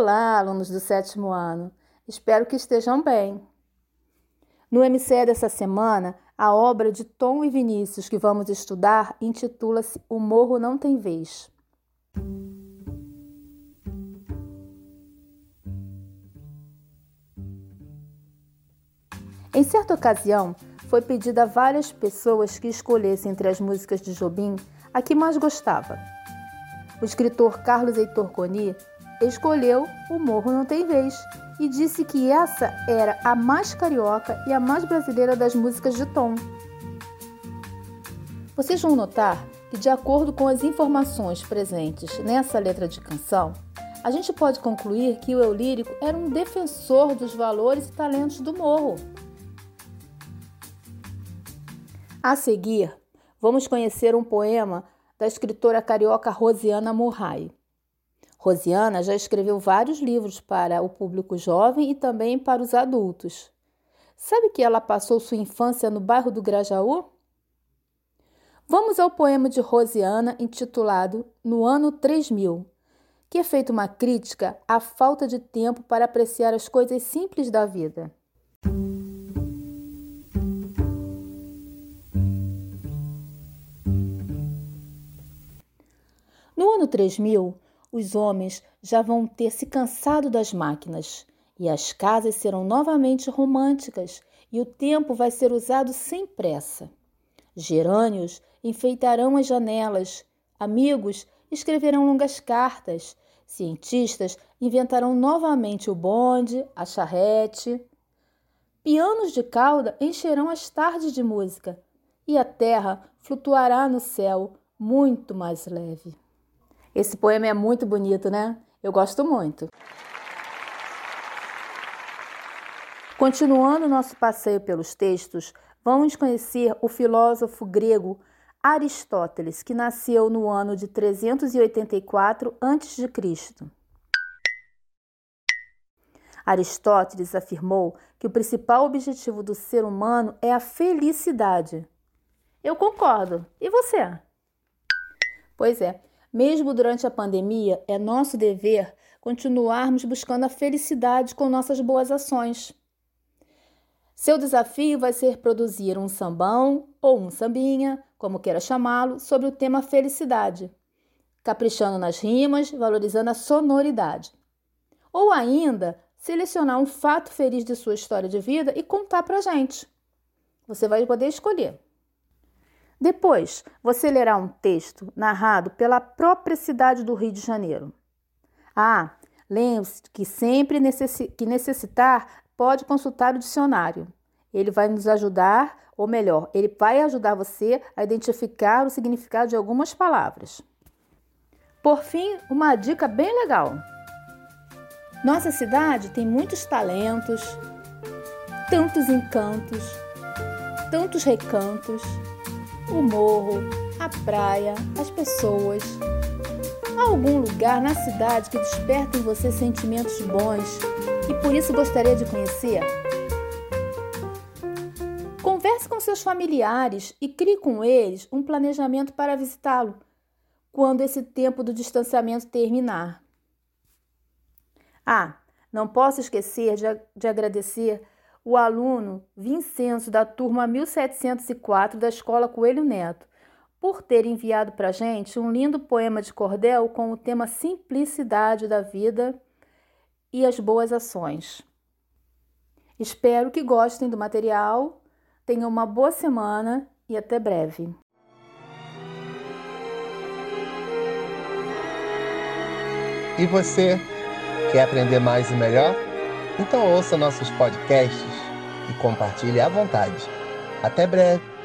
Olá, alunos do sétimo ano. Espero que estejam bem. No MCE dessa semana, a obra de Tom e Vinícius que vamos estudar intitula-se O Morro Não Tem Vez. Em certa ocasião, foi pedido a várias pessoas que escolhessem entre as músicas de Jobim a que mais gostava. O escritor Carlos Heitor Coni escolheu O Morro Não Tem Vez e disse que essa era a mais carioca e a mais brasileira das músicas de Tom. Vocês vão notar que, de acordo com as informações presentes nessa letra de canção, a gente pode concluir que o eu lírico era um defensor dos valores e talentos do morro. A seguir, vamos conhecer um poema da escritora carioca Rosiana Murray. Rosiana já escreveu vários livros para o público jovem e também para os adultos. Sabe que ela passou sua infância no bairro do Grajaú? Vamos ao poema de Rosiana intitulado No Ano 3000, que é feito uma crítica à falta de tempo para apreciar as coisas simples da vida. No ano 3000, os homens já vão ter se cansado das máquinas e as casas serão novamente românticas e o tempo vai ser usado sem pressa. Gerânios enfeitarão as janelas, amigos escreverão longas cartas, cientistas inventarão novamente o bonde, a charrete. Pianos de cauda encherão as tardes de música e a terra flutuará no céu muito mais leve. Esse poema é muito bonito, né? Eu gosto muito. Continuando nosso passeio pelos textos, vamos conhecer o filósofo grego Aristóteles, que nasceu no ano de 384 a.C. Aristóteles afirmou que o principal objetivo do ser humano é a felicidade. Eu concordo. E você? Pois é, mesmo durante a pandemia, é nosso dever continuarmos buscando a felicidade com nossas boas ações. Seu desafio vai ser produzir um sambão ou um sambinha, como queira chamá-lo, sobre o tema felicidade, caprichando nas rimas, valorizando a sonoridade. Ou ainda, selecionar um fato feliz de sua história de vida e contar pra gente. Você vai poder escolher. Depois, você lerá um texto narrado pela própria cidade do Rio de Janeiro. Ah, lembre-se que sempre que necessitar, pode consultar o dicionário. Ele vai nos ajudar, ou melhor, ele vai ajudar você a identificar o significado de algumas palavras. Por fim, uma dica bem legal. Nossa cidade tem muitos talentos, tantos encantos, tantos recantos o morro, a praia, as pessoas. Há algum lugar na cidade que desperta em você sentimentos bons e por isso gostaria de conhecer? Converse com seus familiares e crie com eles um planejamento para visitá-lo quando esse tempo do distanciamento terminar. Ah, não posso esquecer de, de agradecer o aluno Vincenzo, da turma 1704 da Escola Coelho Neto, por ter enviado para a gente um lindo poema de cordel com o tema Simplicidade da Vida e as Boas Ações. Espero que gostem do material, tenham uma boa semana e até breve. E você, quer aprender mais e melhor? Então ouça nossos podcasts e compartilhe à vontade. Até breve!